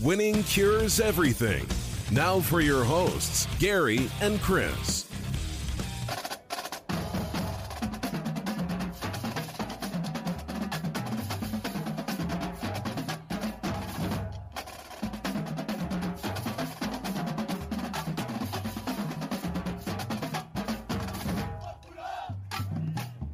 Winning cures everything. Now for your hosts, Gary and Chris.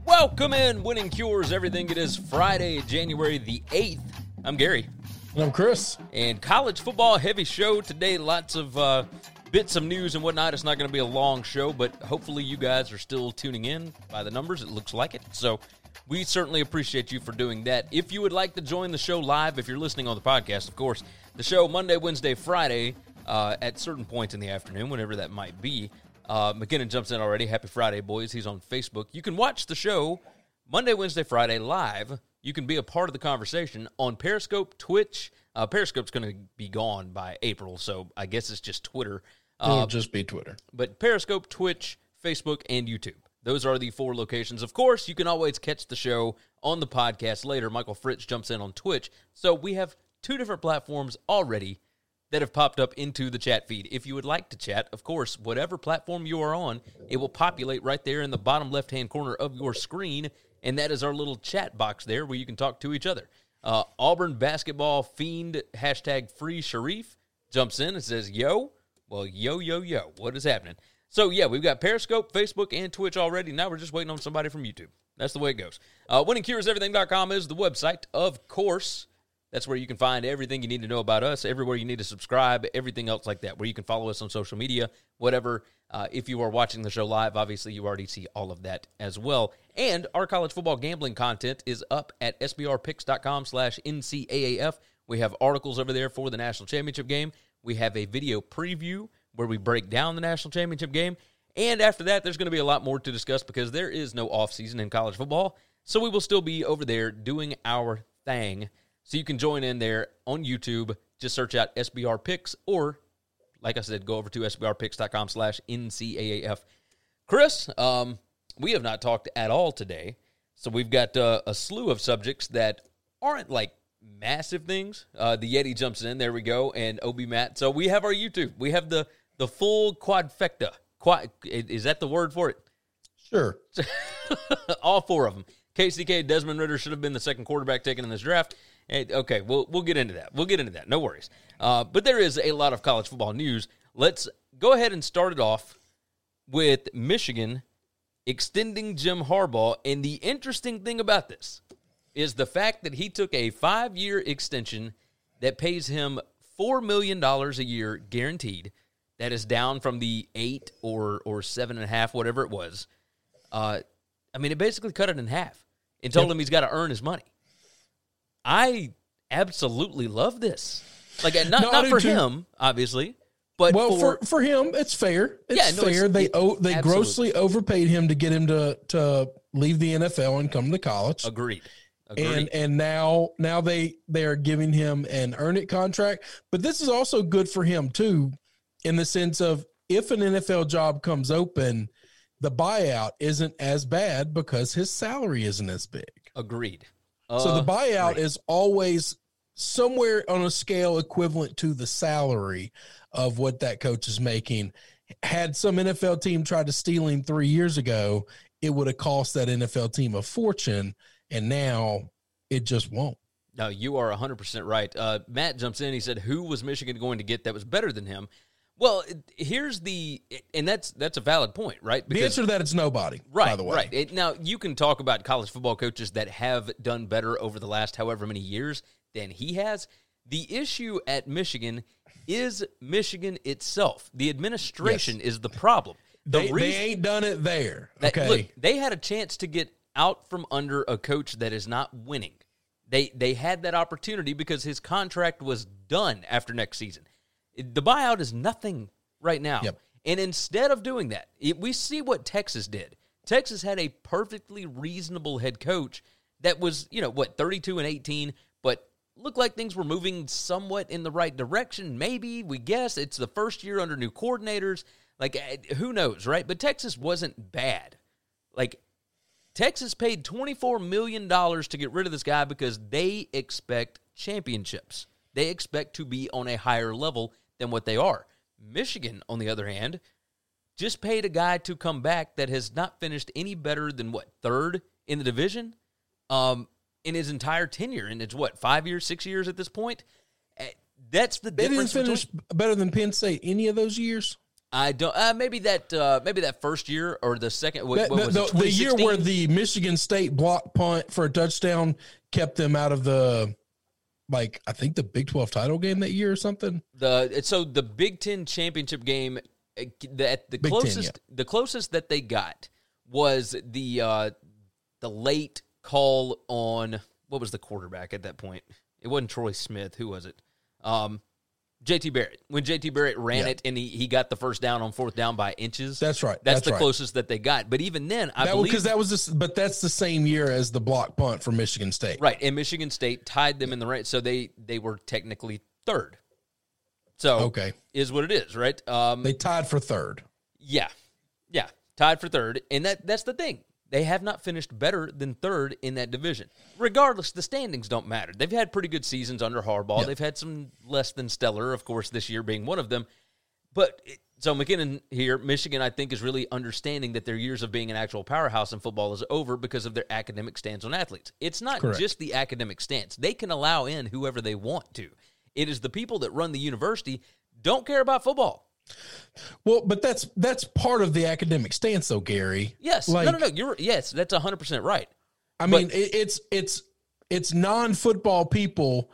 Welcome in, Winning Cures Everything. It is Friday, January the 8th. I'm Gary. I'm Chris. And college football heavy show today. Lots of uh, bits of news and whatnot. It's not going to be a long show, but hopefully you guys are still tuning in by the numbers. It looks like it. So we certainly appreciate you for doing that. If you would like to join the show live, if you're listening on the podcast, of course, the show Monday, Wednesday, Friday uh, at certain points in the afternoon, whenever that might be. Uh, McKinnon jumps in already. Happy Friday, boys. He's on Facebook. You can watch the show Monday, Wednesday, Friday live. You can be a part of the conversation on Periscope, Twitch. Uh, Periscope's going to be gone by April, so I guess it's just Twitter. It'll Uh, just be Twitter. but Periscope, Twitch, Facebook, and YouTube. Those are the four locations. Of course, you can always catch the show on the podcast later. Michael Fritz jumps in on Twitch. So we have two different platforms already that have popped up into the chat feed. If you would like to chat, of course, whatever platform you are on, it will populate right there in the bottom left hand corner of your screen. And that is our little chat box there where you can talk to each other. Uh, Auburn basketball fiend hashtag free Sharif jumps in and says, Yo, well, yo, yo, yo, what is happening? So, yeah, we've got Periscope, Facebook, and Twitch already. Now we're just waiting on somebody from YouTube. That's the way it goes. Uh, WinningCuresEverything.com is the website, of course. That's where you can find everything you need to know about us, everywhere you need to subscribe, everything else like that, where you can follow us on social media, whatever. Uh, if you are watching the show live, obviously you already see all of that as well. And our college football gambling content is up at sbrpicks.com slash NCAAF. We have articles over there for the national championship game. We have a video preview where we break down the national championship game. And after that, there's going to be a lot more to discuss because there is no offseason in college football. So we will still be over there doing our thing. So you can join in there on YouTube. Just search out SBR Picks or, like I said, go over to sbrpicks.com slash NCAAF. Chris, um, we have not talked at all today. So we've got uh, a slew of subjects that aren't like massive things. Uh, the Yeti jumps in. There we go. And Obi Matt. So we have our YouTube. We have the the full quadfecta. Quad, is that the word for it? Sure. All four of them. KCK Desmond Ridder should have been the second quarterback taken in this draft. Okay, we'll we'll get into that. We'll get into that. No worries. Uh, but there is a lot of college football news. Let's go ahead and start it off with Michigan extending Jim Harbaugh. And the interesting thing about this is the fact that he took a five year extension that pays him $4 million a year guaranteed. That is down from the eight or, or seven and a half, whatever it was. Uh, I mean, it basically cut it in half and told him he's got to earn his money. I absolutely love this. Like, not, No, not for too. him, obviously, but well, for, for, for him, it's fair. It's Yeah, no, it's- fair. they it- they absolutely. grossly overpaid him to get him to to leave the NFL and come to college. agreed. Agreed. And and now now they they are giving him an earn it contract. But this is also good for him too, in the sense of if an NFL job comes open, the buyout isn't as bad because his salary isn't as big. agreed. So the buyout Agreed. is always somewhere on a scale equivalent to the salary of what that coach is making. Had some NFL team tried to steal him three years ago, it would have cost that NFL team a fortune, and now it just won't. No, you are 100% right. Uh, Matt jumps in. He said, Who was Michigan going to get that was better than him? Well, here's the, and that's that's a valid point, right? Because, the answer to that is nobody. right, by the way, right. It, now you can talk about college football coaches that have done better over the last however many years than he has. The issue at Michigan is Michigan itself. The administration is the problem. The they, they ain't done it there. that- okay, Look, they had a chance to get out from under a coach that is not winning. They they had that opportunity because his contract was done after next season. The buyout is nothing right now. Yep. And instead of doing that, it, we see what Texas did. Texas had a perfectly reasonable head coach that was, you know, what, 32 and 18, but looked like things were moving somewhat in the right direction. Maybe, we guess. It's the first year under new coordinators. Like, eh, who knows, right? But Texas wasn't bad. Like, Texas paid $24 million to get rid of this guy because they expect championships. They expect to be on a higher level than what they are. Michigan, on the other hand, just paid a guy to come back that has not finished any better than what, third in the division um, in his entire tenure. And it's what, five years, six years at this point? Eh, That's the they didn't difference. between- finish better than Penn State any of those years. I don't. Uh, maybe that. Uh, maybe that first year or the second. What, That- what the- it, the year where the Michigan State block punt for a touchdown kept them out of the, like I think the Big Twelve title game that year or something. The so the Big Ten championship game uh, that the Big closest the closest that they got was the uh, the late call on what was the quarterback at that point? It wasn't Troy Smith. Who was it? Um, JT Barrett. When JT Barrett ran Yeah. it and he, he got the first down on fourth down by inches. That's right. That's, That's the right. closest that they got. But even then, I That believe because that was this, but that's the same year as the block punt for Michigan State. Right, and Michigan State tied them in the right, so they they were technically third. So Okay. is what it is, right? Um, They tied for third. yeah, yeah, tied for third, and that that's the thing. They have not finished better than third in that division. Regardless, the standings don't matter. They've had pretty good seasons under Harbaugh. Yeah. They've had some less than stellar, of course, this year being one of them. But it- so McKinnon here, Michigan, I think, is really understanding that their years of being an actual powerhouse in football is over because of their academic stance on athletes. It's not Correct. just the academic stance; they can allow in whoever they want to. It is the people that run the university don't care about football. Well, but that's that's part of the academic stance, though, Gary. Yes, Like, no, no, no. You're yes, that's hundred percent right. I mean, it, it's it's it's non-football people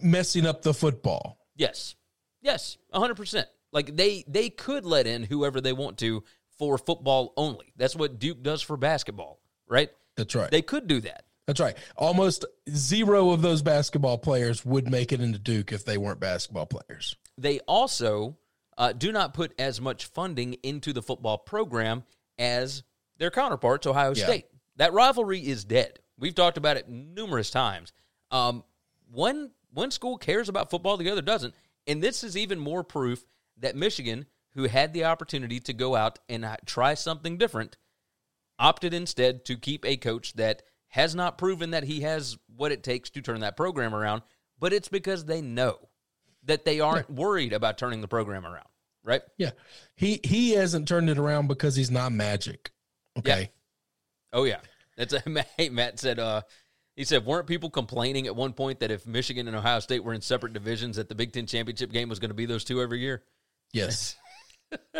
messing up the football. Yes, yes, hundred percent. Like they they could let in whoever they want to for football only. That's what Duke does for basketball, right? That's right. They could do that. That's right. Almost zero of those basketball players would make it into Duke if they weren't basketball players. They also uh, do not put as much funding into the football program as their counterparts, Ohio Yeah. State. That rivalry is dead. We've talked about it numerous times. Um, one one school cares about football, the other doesn't, and this is even more proof that Michigan, who had the opportunity to go out and uh, try something different, opted instead to keep a coach that has not proven that he has what it takes to turn that program around, but it's because they know that they aren't worried about turning the program around, right? Yeah. He he hasn't turned it around because he's not magic. Okay. Oh yeah, that's a hey, Matt said. Uh, he said, weren't people complaining at one point that if Michigan and Ohio State were in separate divisions, that the Big Ten championship game was going to be those two every year? Yes.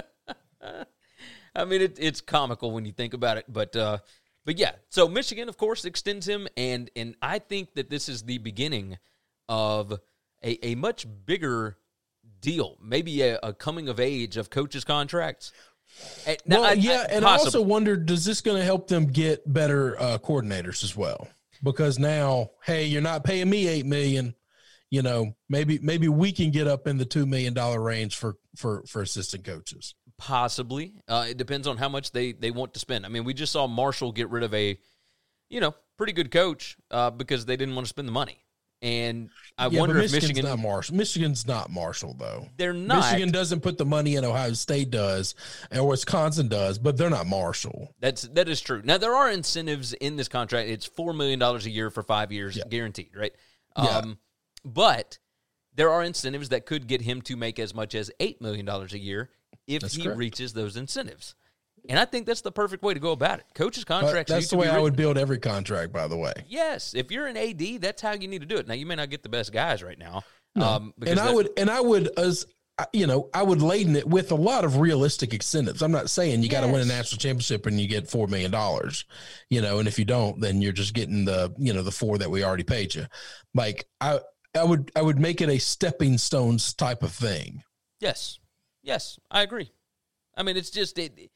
I mean, it, it's comical when you think about it, but uh, but yeah. So Michigan, of course, extends him, and and I think that this is the beginning of a, a much bigger deal, maybe a, a coming of age of coaches' contracts. Now, well, I- yeah, I- and I also possibly. wondered, does this going to help them get better uh, coordinators as well? Because now, hey, you're not paying me eight million. You know, maybe maybe we can get up in the two million dollar range for for for assistant coaches. Possibly. Uh, it depends on how much they, they want to spend. I mean, we just saw Marshall get rid of a, you know, pretty good coach uh, because they didn't want to spend the money. And I Yeah, wonder but if Michigan's Michigan, not Marshall. Michigan's not Marshall though. they're not. Michigan doesn't put the money in. Ohio State does, and Wisconsin does, but they're not Marshall. That's that is true. Now there are incentives in this contract. It's four million dollars a year for five years, Yeah. guaranteed, right? Yeah. Um, but there are incentives that could get him to make as much as eight million dollars a year if That's he correct. reaches those incentives. And I think that's the perfect way to go about it. Coaches' But contracts. need that's to the way I would build every contract. By the way, Yes, if you're an AD, that's how you need to do it. Now you may not get the best guys right now, No. um, and I would and I would as you know I would laden it with a lot of realistic incentives. I'm not saying you got to win a national championship and you get four million dollars, you know, and if you don't, then you're just getting the you know the four that we already paid you. Like I I would I would make it a stepping stones type of thing. Yes. Yes, I agree. I mean, it's just it.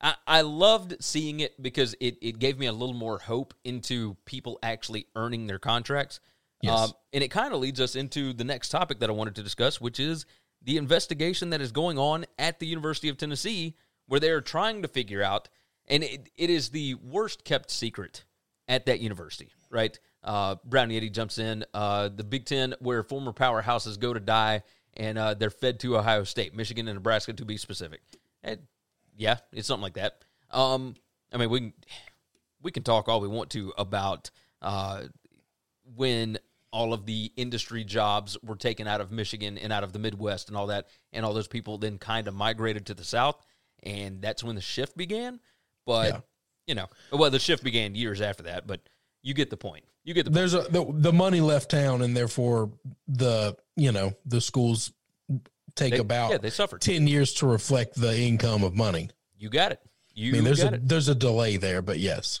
I, I loved seeing it because it, it gave me a little more hope into people actually earning their contracts. Yes. Um, and it kind of leads us into the next topic that I wanted to discuss, which is the investigation that is going on at the University of Tennessee, where they are trying to figure out, and it, it is the worst kept secret at that university, right? Uh, Brown Yeti jumps in. Uh, the Big Ten, where former powerhouses go to die, and uh, they're fed to Ohio State, Michigan, and Nebraska, to be specific. And yeah, it's something like that. Um, I mean, we can we can talk all we want to about uh, when all of the industry jobs were taken out of Michigan and out of the Midwest and all that, and all those people then kind of migrated to the South, and that's when the shift began. But Yeah. you know, well, the shift began years after that. But you get the point. You get the point. There's a the, the money left town, and therefore the you know the schools take They- about yeah, they suffered. ten years to reflect the income of money. You got it. You I mean, there's a it. there's a delay there, but yes.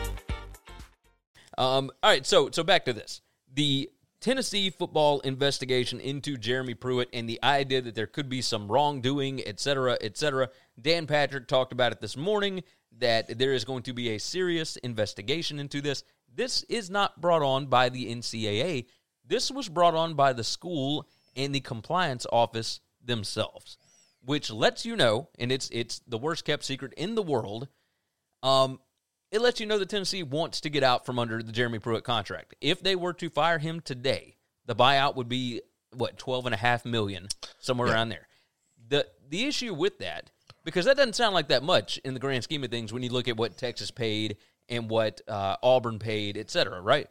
Um, all right, so so back to this. The Tennessee football investigation into Jeremy Pruitt and the idea that there could be some wrongdoing, et cetera, et cetera. Dan Patrick talked about it this morning that there is going to be a serious investigation into this. This is not brought on by the NCAA. This was brought on by the school and the compliance office themselves, which lets you know, and it's it's the worst kept secret in the world. Um, it lets you know that Tennessee wants to get out from under the Jeremy Pruitt contract. If they were to fire him today, the buyout would be what twelve and a half million, somewhere around there. the The issue with that, because that doesn't sound like that much in the grand scheme of things when you look at what Texas paid and what uh, Auburn paid, et cetera, right?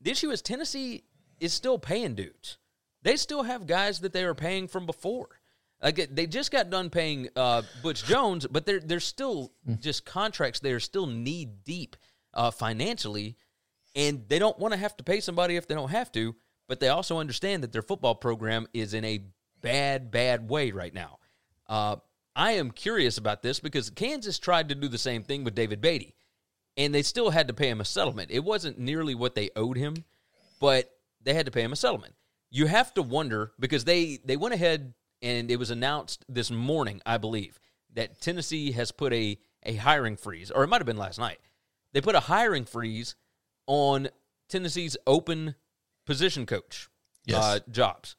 The issue is Tennessee is still paying dudes. They still have guys that they were paying from before. Like they just got done paying uh, Butch Jones, but they're they're still just contracts. They're still knee deep uh, financially, and they don't want to have to pay somebody if they don't have to. But they also understand that their football program is in a bad, bad way right now. Uh, I am curious about this because Kansas tried to do the same thing with David Beaty, and they still had to pay him a settlement. It wasn't nearly what they owed him, but they had to pay him a settlement. You have to wonder because they they went ahead and it was announced this morning, I believe, that Tennessee has put a a hiring freeze, or it might have been last night. They put a hiring freeze on Tennessee's open position coach Yes. uh, jobs.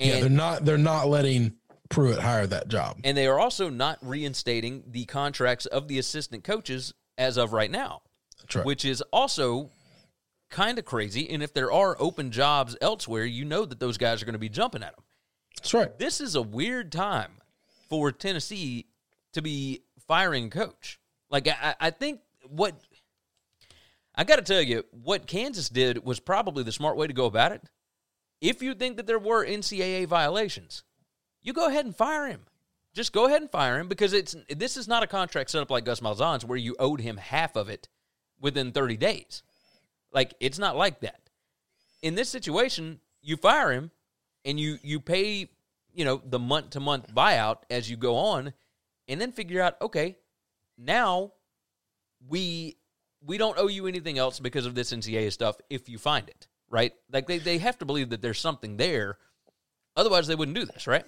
And, yeah, they're not they're not letting Pruitt hire that job. and they are also not reinstating the contracts of the assistant coaches as of right now, That's right. which is also kind of crazy. And if there are open jobs elsewhere, you know that those guys are going to be jumping at them. That's right. This is a weird time for Tennessee to be firing coach. Like I, I think what I got to tell you, what Kansas did was probably the smart way to go about it. If you think that there were NCAA violations, you go ahead and fire him. Just go ahead and fire him because it's this is not a contract set up like Gus Malzahn's where you owed him half of it within 30 days. Like it's not like that. In this situation, you fire him and you you pay, you know, the month to month buyout as you go on and then figure out, okay, now we we don't owe you anything else because of this NCAA stuff if you find it, right? Like they, they have to believe that there's something there. Otherwise they wouldn't do this, right?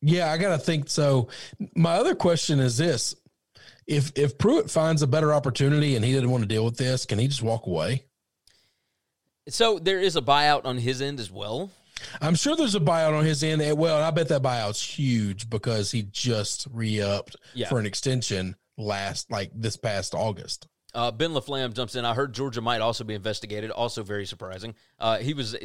Yeah, I gotta think so. My other question is this: if if Pruitt finds a better opportunity and he didn't want to deal with this, can he just walk away? So there is a buyout on his end as well. I'm sure there's a buyout on his end. Well, I bet that buyout's huge because he just re-upped Yeah. for an extension last like this past August. Uh, ben Laflamme jumps in. I heard Georgia might also be investigated. Also very surprising. Uh, he was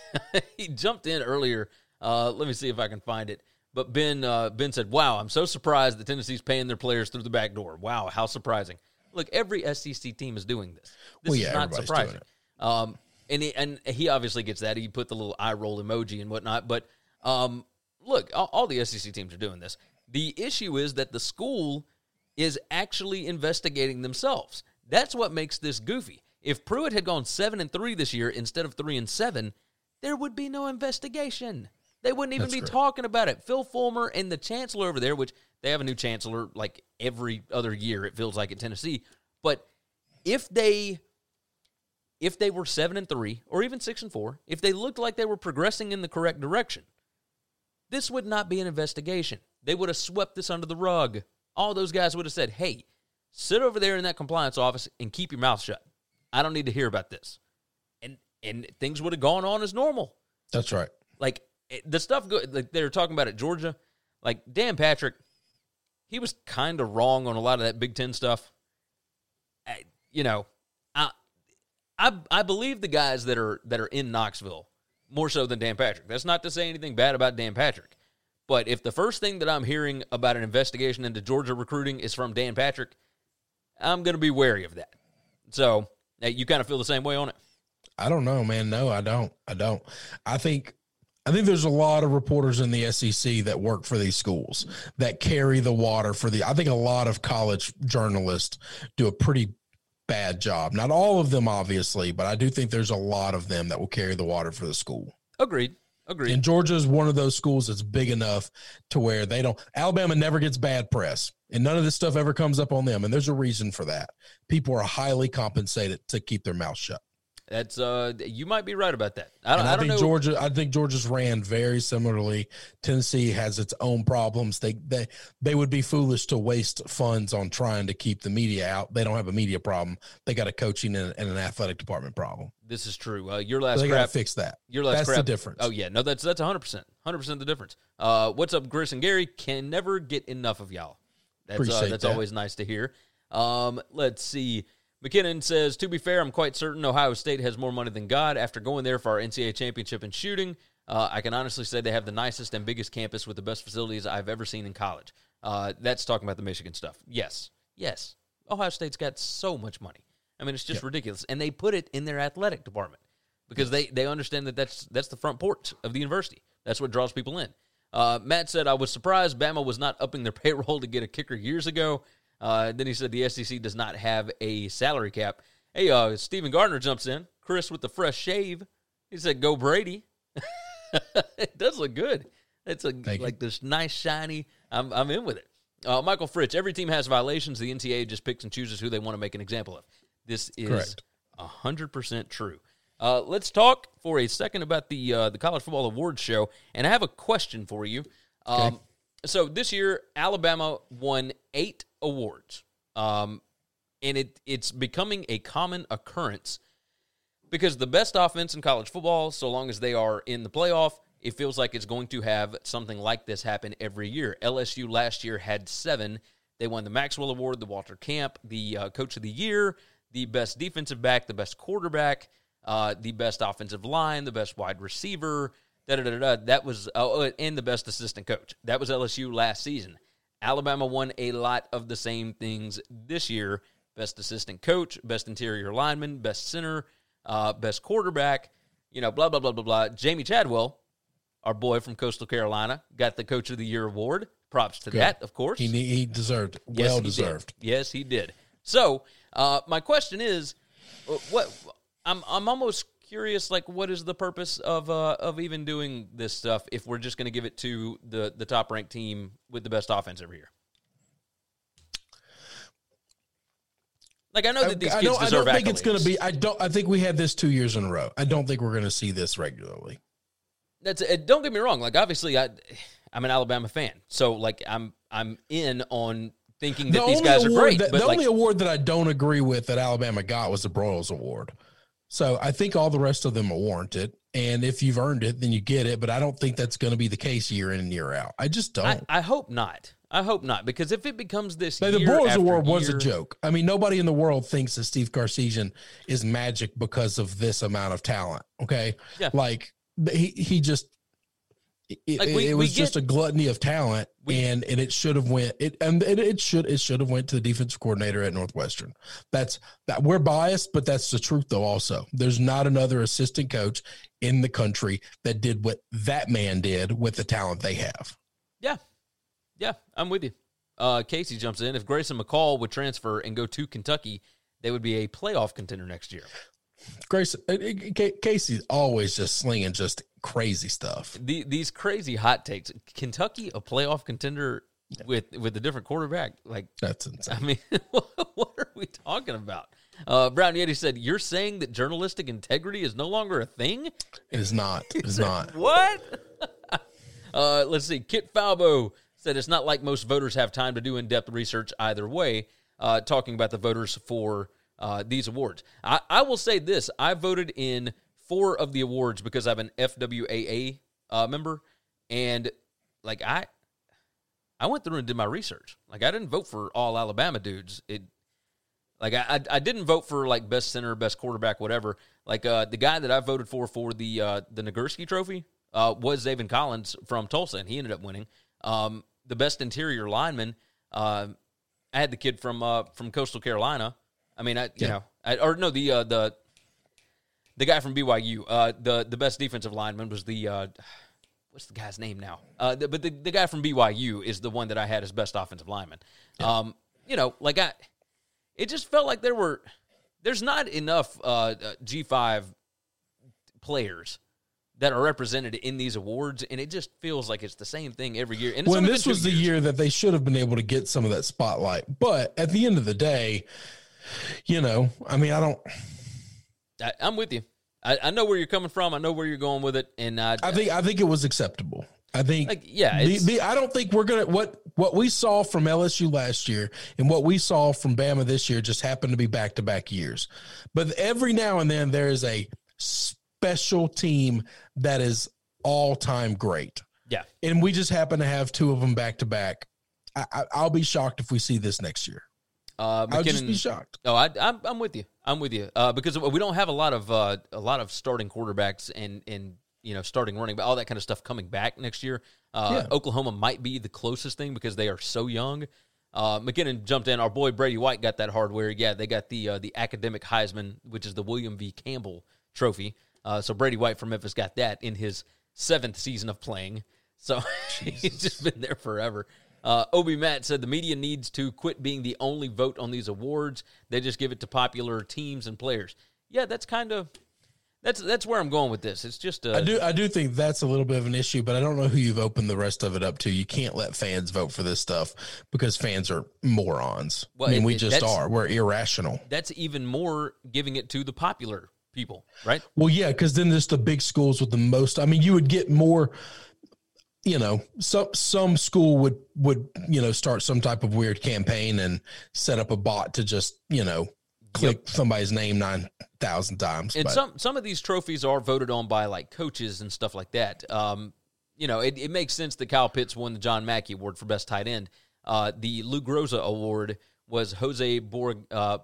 he jumped in earlier. Uh, let me see if I can find it. But Ben uh, Ben said, "Wow, I'm so surprised that Tennessee's paying their players through the back door. Wow, how surprising! Look, every SEC team is doing this. This Well, is not surprising. Um, and he, and he obviously gets that. He put the little eye roll emoji and whatnot. But um, look, all, all the SEC teams are doing this. The issue is that the school is actually investigating themselves. That's what makes this goofy. If Pruitt had gone seven and three this year instead of three and seven, there would be no investigation. They wouldn't even That's be correct. talking about it. Phil Fulmer and the chancellor over there, which they have a new chancellor like every other year, it feels like at Tennessee. But if they if they were seven and three or even six and four, if they looked like they were progressing in the correct direction, this would not be an investigation. They would have swept this under the rug. All those guys would have said, hey, sit over there in that compliance office and keep your mouth shut. I don't need to hear about this. And and things would have gone on as normal. That's right. Like the stuff go, like they were talking about at Georgia, like Dan Patrick, he was kind of wrong on a lot of that Big Ten stuff. I, you know, I I believe the guys that are that are in Knoxville more so than Dan Patrick. That's not to say anything bad about Dan Patrick, but if the first thing that I'm hearing about an investigation into Georgia recruiting is from Dan Patrick, I'm going to be wary of that. So you kind of feel the same way on it. I don't know, man. No, I don't. I don't. I think I think there's a lot of reporters in the SEC that work for these schools that carry the water for the I think a lot of college journalists do a pretty bad job. Not all of them obviously, but I do think there's a lot of them that will carry the water for the school. Agreed. Agreed. And Georgia is one of those schools that's big enough to where they don't Alabama never gets bad press. And none of this stuff ever comes up on them. And there's a reason for that. People are highly compensated to keep their mouth shut. That's uh, you might be right about that. I don't, I, I don't think know. Georgia, I think Georgia's ran very similarly. Tennessee has its own problems. They they they would be foolish to waste funds on trying to keep the media out. They don't have a media problem. They got a coaching and, and an athletic department problem. This is true. Uh, your So last they got to crap. fix that. Your last That's crap. the difference. Oh yeah, no, that's that's hundred percent, hundred percent the difference. Uh, what's up, Chris and Gary? Can never get enough of y'all. That's uh, that's that. always nice to hear. Um, let's see. McKinnon says, to be fair, I'm quite certain Ohio State has more money than God. After going there for our NCAA championship in shooting, uh, I can honestly say they have the nicest and biggest campus with the best facilities I've ever seen in college. Uh, that's talking about the Michigan stuff. Yes, yes. Ohio State's got so much money. I mean, it's just ridiculous, and they put it in their athletic department because they they understand that that's that's the front porch of the university. That's what draws people in. Uh, Matt said, "I was surprised Bama was not upping their payroll to get a kicker years ago." Uh, then he said the SEC does not have a salary cap. Hey, uh, Stephen Gardner jumps in. Chris with the fresh shave. He said, "Go Brady." it does look good. It's a Thank you. like this nice shiny. I'm I'm in with it. Uh, Michael Fritz. Every team has violations. The NCAA just picks and chooses who they want to make an example of. This is hundred percent true. Uh, let's talk for a second about the uh, the college football awards show, and I have a question for you. Um, So this year, Alabama won eight awards, um, and it it's becoming a common occurrence because the best offense in college football, so long as they are in the playoff, it feels like it's going to have something like this happen every year. LSU last year had seven. They won the Maxwell Award, the Walter Camp, the uh, Coach of the Year, the best defensive back, the best quarterback, uh, the best offensive line, the best wide receiver. Da, da, da, da. That was oh, uh, and the best assistant coach. That was LSU last season. Alabama won a lot of the same things this year. Best assistant coach, best interior lineman, best center, uh, best quarterback, you know, blah, blah, blah, blah, blah. Jamey Chadwell, our boy from Coastal Carolina, got the Coach of the Year award. Props to that, of course. He he deserved it. Yes, well he did. deserved. Yes, he did. So, uh, my question is, uh, what I'm I'm almost curious. Like, what is the purpose of uh, of even doing this stuff if we're just going to give it to the the top ranked team with the best offense every year? Like I know that these I kids don't, I don't think it's going to be. I don't. I think we had this two years in a row. I don't think we're going to see this regularly. That's it. Don't get me wrong. Like obviously, I I'm an Alabama fan, so like I'm I'm in on thinking that these guys are great. that- the like, only award that I don't agree with that Alabama got was the Broyles Award. So I think all the rest of them are warranted. And if you've earned it, then you get it. But I don't think that's going to be the case year in and year out. I just don't. I, I hope not. I hope not because if it becomes this, Like, the year Broyles after Award was a joke. I mean, nobody in the world thinks that Steve Sarkisian is magic because of this amount of talent. Okay, Yeah. like he he just it, Like, we- it was just a gluttony of talent, We- and and it should have went it and it, it should it should have went to the defensive coordinator at Northwestern. That's that we're biased, but that's the truth though. Also, there's not another assistant coach in the country that did what that man did with the talent they have. Yeah, yeah, I'm with you. Uh, Casey jumps in. If Grayson McCall would transfer and go to Kentucky, they would be a playoff contender next year. Grace uh, uh, Ca- Casey's always just slinging just crazy stuff. The, these crazy hot takes. Kentucky a playoff contender with with a different quarterback. Like That's insane. I mean, what are we talking about? Uh, Brown Yeti said, "You're saying that journalistic integrity is no longer a thing." It is not. It is not. What? uh, let's see. Kit Falbo said it's not like most voters have time to do in depth research either way. Uh, talking about the voters for uh, these awards, I, I will say this: I voted in four of the awards because I'm an FWAA uh, member, and like I, I went through and did my research. Like I didn't vote for all Alabama dudes. It like I, I, I didn't vote for like best center, best quarterback, whatever. Like uh, the guy that I voted for for the uh, the Nagurski Trophy uh, was Zaven Collins from Tulsa, and he ended up winning. Um, the best interior lineman, uh, I had the kid from uh, from Coastal Carolina. I mean, I you know, I, or no, the uh, the the guy from BYU. Uh, the the best defensive lineman was the uh, what's the guy's name now? Uh, the, but the, the guy from BYU is the one that I had as best offensive lineman. Um, you know, like I, it just felt like there were, there's not enough uh, G five players that are represented in these awards, and it just feels like it's the same thing every year. And when this was the year that they should have been able to get some of that spotlight. But at the end of the day, you know, I mean, I don't. I'm with you. I, I know where you're coming from. I know where you're going with it, and I, I think I think it was acceptable. I think Like, yeah, the, the, I don't think we're gonna what what we saw from LSU last year and what we saw from Bama this year just happened to be back to back years. But every now and then there is a special team that is all time great, yeah, and we just happen to have two of them back to back. I'll be shocked if we see this next year. uh, I'll just be shocked. Oh, I, I'm I'm with you. I'm with you uh, because we don't have a lot of uh, a lot of starting quarterbacks and and you know starting running, but all that kind of stuff coming back next year. Uh, Yeah. Oklahoma might be the closest thing because they are so young. Uh, McKinnon jumped in. Our boy Brady White got that hardware. Yeah, they got the uh, the academic Heisman, which is the William V. Campbell Trophy. Uh, so Brady White from Memphis got that in his seventh season of playing. So he's just been there forever. Uh, Obi Matt said the media needs to quit being the only vote on these awards. They just give it to popular teams and players. Yeah, that's kind of that's that's where I'm going with this. It's just uh, I do I do think that's a little bit of an issue, but I don't know who you've opened the rest of it up to. You can't let fans vote for this stuff because fans are morons. Well, I mean, it- we just are. We're irrational. that's even more giving it to the popular people, right? Well, yeah, because then there's the big schools with the most. I mean, you would get more. You know, some some school would would you know start some type of weird campaign and set up a bot to just you know click somebody's name nine thousand times. And but- some some of these trophies are voted on by like coaches and stuff like that. Um, you know, it, it makes sense that Kyle Pitts won the John Mackey Award for best tight end. Uh, the Lou Groza Award was Jose Borg, uh,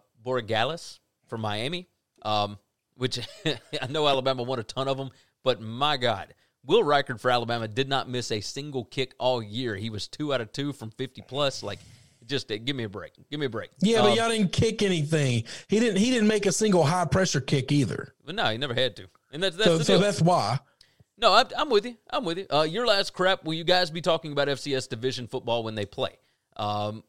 from Miami, um, which I know Alabama won a ton of them, but my God, Will Reichard for Alabama did not miss a single kick all year. He was two out of two from fifty plus. Like, just uh, give me a break. Give me a break. yeah, but Um, y'all didn't kick anything. He didn't. He didn't make a single high pressure kick either. but no, he never had to, and that's that's So, so that's why. No, I, I'm with you. I'm with you. Uh, your last crap. Will you guys be talking about FCS division football when they play? Um,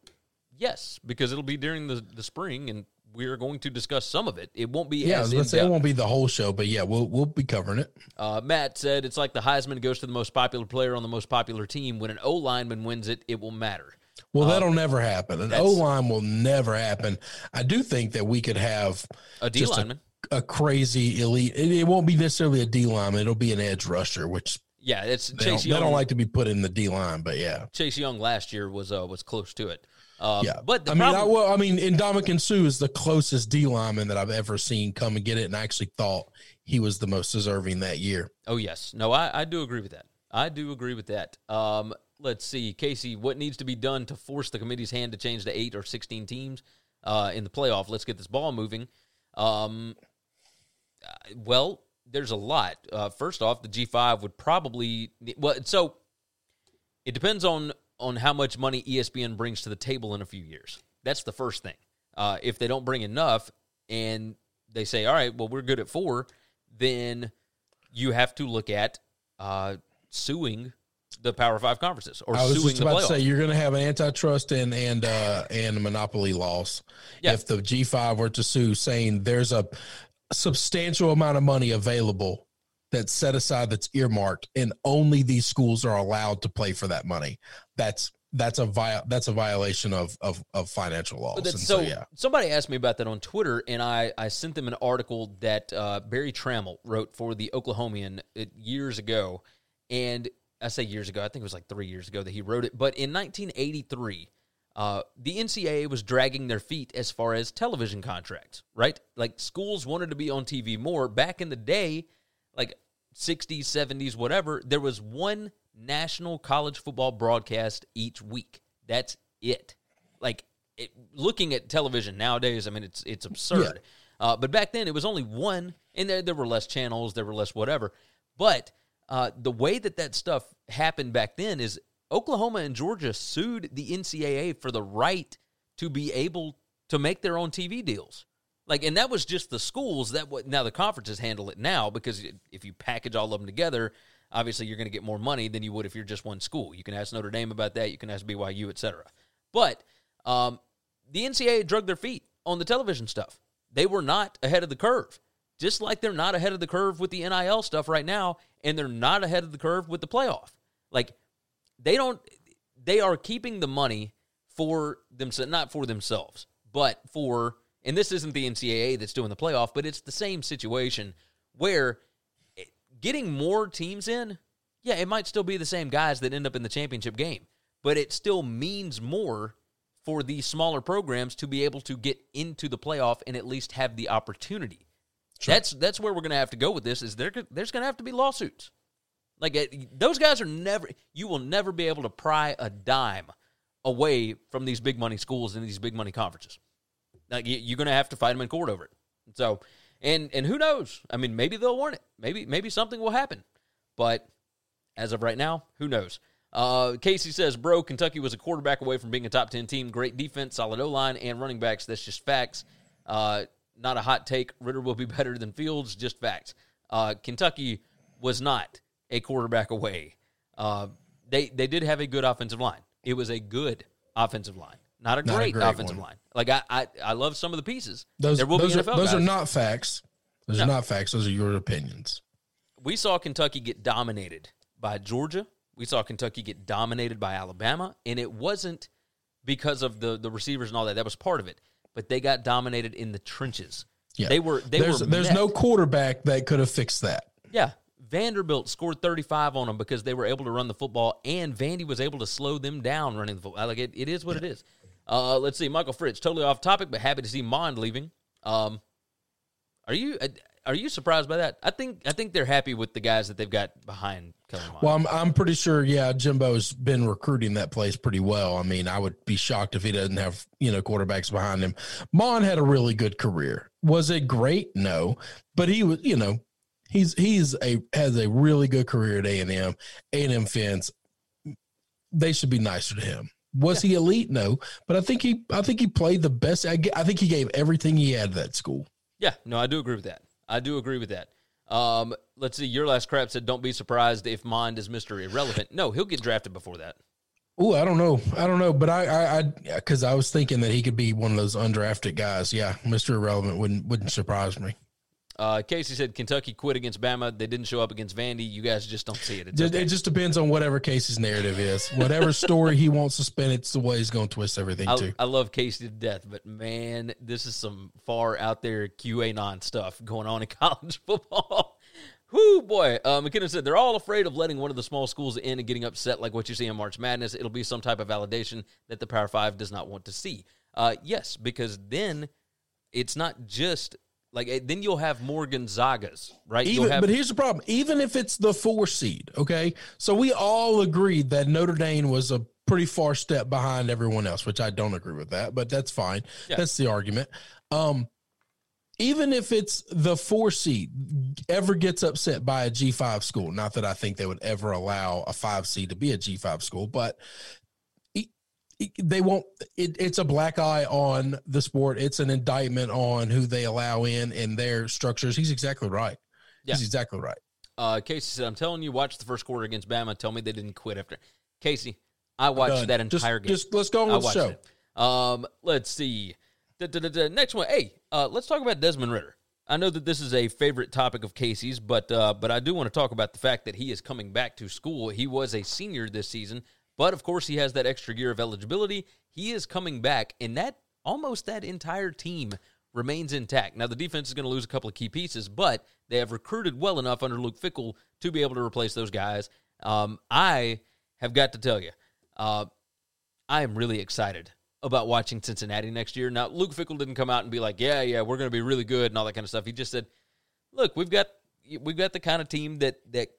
yes, because it'll be during the, the spring, and we're going to discuss some of it. It won't be Yeah, I as was in say it won't be the whole show, but yeah, we'll we'll be covering it. Uh, Matt said it's like the Heisman goes to the most popular player on the most popular team. When an O lineman wins it, it will matter. Well, Um, that'll never happen. An O line will never happen. I do think that we could have A D just a- lineman. a crazy elite. It, it won't be necessarily a D lineman. It'll be an edge rusher, which Yeah, it's they, Chase don't, Young. they don't like to be put in the D line. But yeah, Chase Young last year was uh, was close to it. Um, yeah. but the I mean, I, well, I mean, Ndamukong Suh is the closest D lineman that I've ever seen come and get it, and I actually thought he was the most deserving that year. oh yes, no, I, I do agree with that. I do agree with that. Um, let's see, Casey, what needs to be done to force the committee's hand to change to eight or sixteen teams uh, in the playoff? Let's get this ball moving. Um, uh, well, there's a lot. Uh, first off, the G five would probably well, so it depends on on how much money ESPN brings to the table in a few years. That's the first thing. Uh, if they don't bring enough and they say, all right, well, we're good at four, then you have to look at uh, suing the Power Five conferences or I was suing just the about to say you're going to have an antitrust and and uh, and monopoly loss Yeah. if the G5 were to sue, saying there's a substantial amount of money available that's set aside that's earmarked, and only these schools are allowed to play for that money. That's that's a vi- that's a violation of of, of financial laws. So, so yeah, somebody asked me about that on Twitter, and I, I sent them an article that uh, Berry Tramel wrote for the Oklahoman uh, years ago. And I say years ago, I think it was like three years ago that he wrote it. But in 1983, uh, the NCAA was dragging their feet as far as television contracts, right? Like schools wanted to be on TV more. Back in the day, like 60s, 70s, whatever, there was one national college football broadcast each week. That's it. Like it, looking at television nowadays, I mean, it's it's absurd. Uh, but back then, it was only one, and there there were less channels, there were less whatever. But uh, the way that that stuff happened back then is Oklahoma and Georgia sued the NCAA for the right to be able to make their own TV deals. Like, and that was just the schools. That what now the conferences handle it now because if you package all of them together, obviously you're going to get more money than you would if you're just one school. You can ask Notre Dame about that. You can ask BYU, etc. But um, the NCAA drug their feet on the television stuff. They were not ahead of the curve, just like they're not ahead of the curve with the NIL stuff right now, and they're not ahead of the curve with the playoff. Like they don't, they are keeping the money for themselves, not for themselves, but for, and this isn't the NCAA that's doing the playoff, but it's the same situation where getting more teams in, yeah, it might still be the same guys that end up in the championship game, but it still means more for these smaller programs to be able to get into the playoff and at least have the opportunity. That's that's where we're going to have to go with this. Is there there's going to have to be lawsuits. Like those guys are never. You will never be able to pry a dime away from these big money schools and these big money conferences. Like you, you're going to have to fight them in court over it. So, and and who knows? I mean, maybe they'll warn it. Maybe maybe something will happen. But as of right now, who knows? Uh, Casey says, "Bro, Kentucky was a quarterback away from being a top ten team. Great defense, solid O line, and running backs. That's just facts. Uh, not a hot take. Ridder will be better than Fields. Just facts. Uh, Kentucky was not a quarterback away. Uh, they they did have a good offensive line. It was a good offensive line, not a Not a great, great offensive one. line. Like I, I I love some of the pieces. those there will those, be are, those are not facts. Those No. are not facts. Those are your opinions. we saw Kentucky get dominated by Georgia. We saw Kentucky get dominated by Alabama, and it wasn't because of the the receivers and all that. That was part of it, but they got dominated in the trenches. Yeah, They were they there's were there's met. no quarterback that could have fixed that. Yeah. Vanderbilt scored 35 on them because they were able to run the football, and Vandy was able to slow them down running the football. Like it, it is what it is. Uh, let's see, Michael Fritz, totally off topic, but happy to see Mond leaving. Um, are you uh, are you surprised by that? I think I think they're happy with the guys that they've got behind Well, I'm I'm pretty sure. Yeah, Jimbo's been recruiting that place pretty well. I mean, I would be shocked if he doesn't have you know quarterbacks behind him. Mond had a really good career. Was it great? No, but he was. You know, he's he's a has a really good career at A and M. A and M fans, they should be nicer to him. Was he elite? No, but I think he I think he played the best. I think he gave everything he had to that school. Yeah, no, I do agree with that. I do agree with that. Um, let's see. Your last crap said, "Don't be surprised if Mond is Mister Irrelevant." No, he'll get drafted before that. Oh, I don't know. I don't know, but I, I, I, because I was thinking that he could be one of those undrafted guys. Yeah, Mister Irrelevant wouldn't wouldn't surprise me. Uh, Casey said Kentucky quit against Bama. They didn't show up against Vandy. You guys just don't see it. It's Just- okay. It just depends on whatever Casey's narrative is. Whatever story he wants to spin, it's the way he's going to twist everything I, to. I love Casey to death, but man, this is some far out there QAnon stuff going on in college football. Whoo, boy. Uh, McKinnon said they're all afraid of letting one of the small schools in and getting upset like what you see in March Madness. It'll be some type of validation that the Power Five does not want to see. Uh, yes, because then it's not just like eh, then you'll have more Gonzagas, right? Even, have but here's the problem. Even if it's the four seed, okay. So we all agreed that Notre Dame was a pretty far step behind everyone else, which I don't agree with that, but that's fine. Yeah. That's the argument. Um, even if it's the four seed ever gets upset by a G5 school, not that I think they would ever allow a five seed to be a G5 school, but they won't it, it's a black eye on the sport it's an indictment on who they allow in and their structures he's exactly right yeah. he's exactly right Uh, Casey said, "I'm telling you, watch the first quarter against Bama. Tell me they didn't quit after." Casey, I watched that Just- entire game. just let's go on I with the show. Um, let's see. Da, da, da. Next one. Hey, uh, let's talk about Desmond Ridder. I know that this is a favorite topic of Casey's, but uh, but I do want to talk about the fact that he is coming back to school. He was a senior this season, but of course he has that extra year of eligibility. He is coming back, and that almost that entire team remains intact. Now the defense is going to lose a couple of key pieces, but they have recruited well enough under Luke Fickell to be able to replace those guys. Um, I have got to tell you, uh, I am really excited about watching Cincinnati next year. Now, Luke Fickell didn't come out and be like, "Yeah, yeah, we're going to be really good" and all that kind of stuff. He just said, "Look, we've got we've got the kind of team that that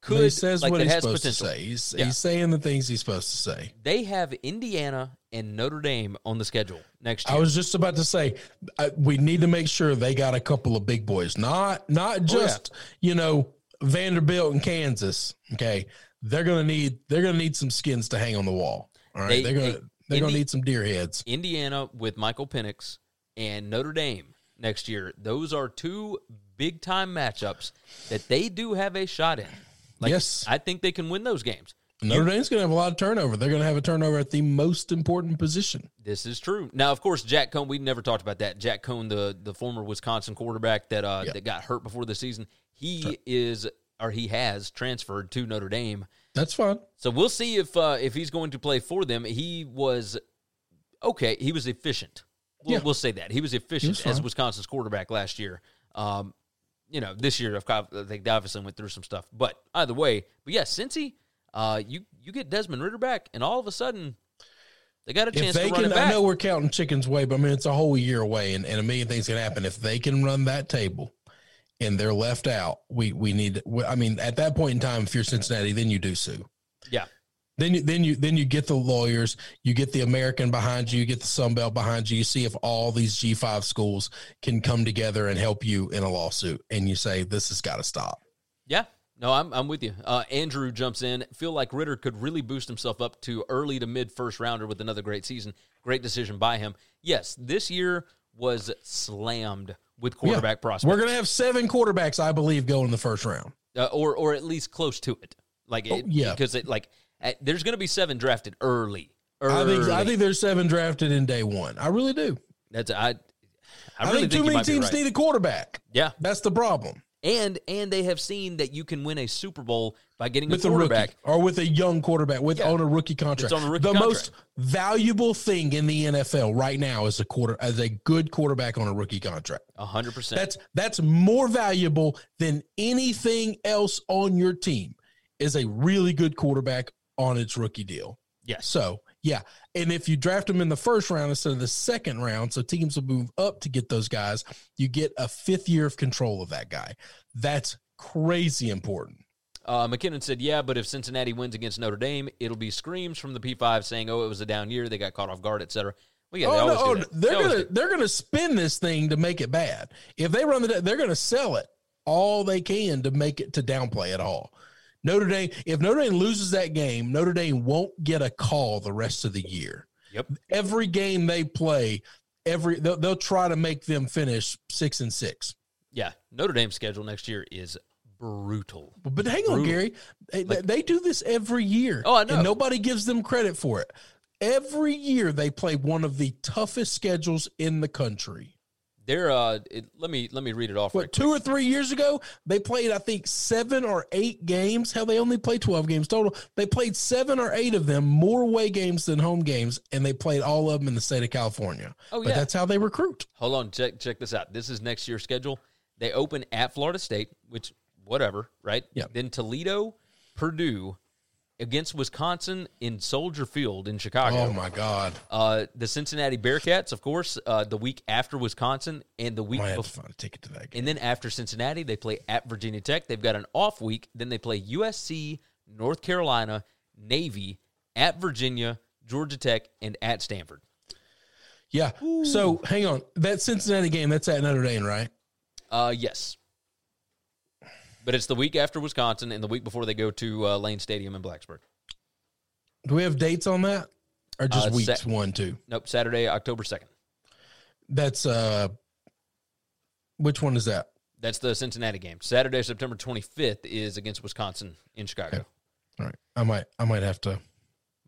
could he says like what he's supposed potential." to say he's, Yeah. he's saying the things he's supposed to say They have Indiana and Notre Dame on the schedule next year. i was just about to say I, we need to make sure they got a couple of big boys not Oh, not just you know vanderbilt and kansas okay they're gonna need they're gonna need some skins to hang on the wall all right They- are gonna they- they're gonna need some deer heads Indiana with Michael Penix and Notre Dame next year. Those are two big time matchups that they do have a shot in. Like, Yes. I think they can win those games. Notre Dame's going to have a lot of turnover. They're going to have a turnover at the most important position. This is true. Now, of course, Jack Coan. We never talked about that. Jack Coan, the the former Wisconsin quarterback that uh, Yeah. that got hurt before the season, he is or he has transferred to Notre Dame. That's fine. So we'll see if uh, if he's going to play for them. He was okay. He was efficient. We'll, Yeah. we'll say that he was efficient was as. Wisconsin's quarterback last year. Um, you know, this year I think they obviously went through some stuff, but either way, but yeah, Cincy, uh, you you get Desmond Ridder back, and all of a sudden, they got a If chance they to run can, it back. I know we're counting chickens away, but I mean, it's a whole year away and, and a million things can happen. If they can run that table and they're left out, we, we need, I mean, at that point in time, if you're Cincinnati, then you do sue. yeah, Then you, then you, then you get the lawyers, you get the American behind you, you get the Sun Belt behind you. You see if all these G5 schools can come together and help you in a lawsuit. And you say, this has got to stop. Yeah. No, I'm, I'm with you. Uh, Andrew jumps in. Feel like Ridder could really boost himself up to early to mid first rounder with another great season. Great decision by him. Yes, this year was slammed with quarterback Yeah. prospects. We're going to have seven quarterbacks, I believe, go in the first round. uh, or or at least close to it. Like Oh, it, yeah. because it like there's going to be seven drafted early. I think I think there's seven drafted in day one. I really do. that's I. I, I, really think, too many teams right. need a quarterback. Yeah, That's the problem and and they have seen that you can win a Super Bowl by getting with a a quarterback. rookie or with a young quarterback with Yeah. on a rookie contract. It's on a rookie the contract. most valuable thing in the NFL right now is a quarter as a good quarterback on a rookie contract. A hundred percent. That's that's more valuable than anything else on your team. Is a really good quarterback on its rookie deal. Yes. So yeah, and if you draft them in the first round instead of the second round, so teams will move up to get those guys, you get a fifth year of control of that guy. That's crazy important. Uh, McKinnon said, "Yeah, but if Cincinnati wins against Notre Dame, it'll be screams from the P5 saying, "Oh, it was a down year. They got caught off guard, etc." Well, yeah, they oh, always no, oh, they're They gonna they're gonna spin this thing to make it bad. If they run the, they're gonna sell it all they can to make it to downplay it all. Notre Dame, if Notre Dame loses that game, Notre Dame won't get a call the rest of the year. Yep. Every game they play, every they'll, they'll try to make them finish six and six. Yeah, Notre Dame's schedule next year is brutal. But hang on, Gary. They, Like- they do this every year. Oh, I know. And nobody gives them credit for it. Every year they play one of the toughest schedules in the country. They're uh, it, let me let me read it off. What right two or three years ago they played? I think seven or eight games. Hell, they only played twelve games total. They played seven or eight of them, more away games than home games, and they played all of them in the state of California. Oh, but yeah. that's how they recruit. Hold on, check check this out. This is next year's schedule. They open at Florida State, which whatever, right? Yeah. Then Toledo, Purdue, against Wisconsin in Soldier Field in Chicago. Oh my God! Uh, the Cincinnati Bearcats, of course, uh, the week after Wisconsin, and the week Might have to before. find a ticket to that game. And then after Cincinnati, they play at Virginia Tech. They've got an off week. Then they play USC, North Carolina, Navy, at Virginia, Georgia Tech, and at Stanford. Yeah. So hang on, that Cincinnati game that's at Notre Dame, right? Uh, yes. But it's the week after Wisconsin and the week before they go to uh, Lane Stadium in Blacksburg. Do we have dates on that, or just Uh, weeks set- one, two? Nope, Saturday, October 2nd. That's uh, which one is that? That's the Cincinnati game. Saturday, September 25th is against Wisconsin in Chicago. All right, I might, I might have to,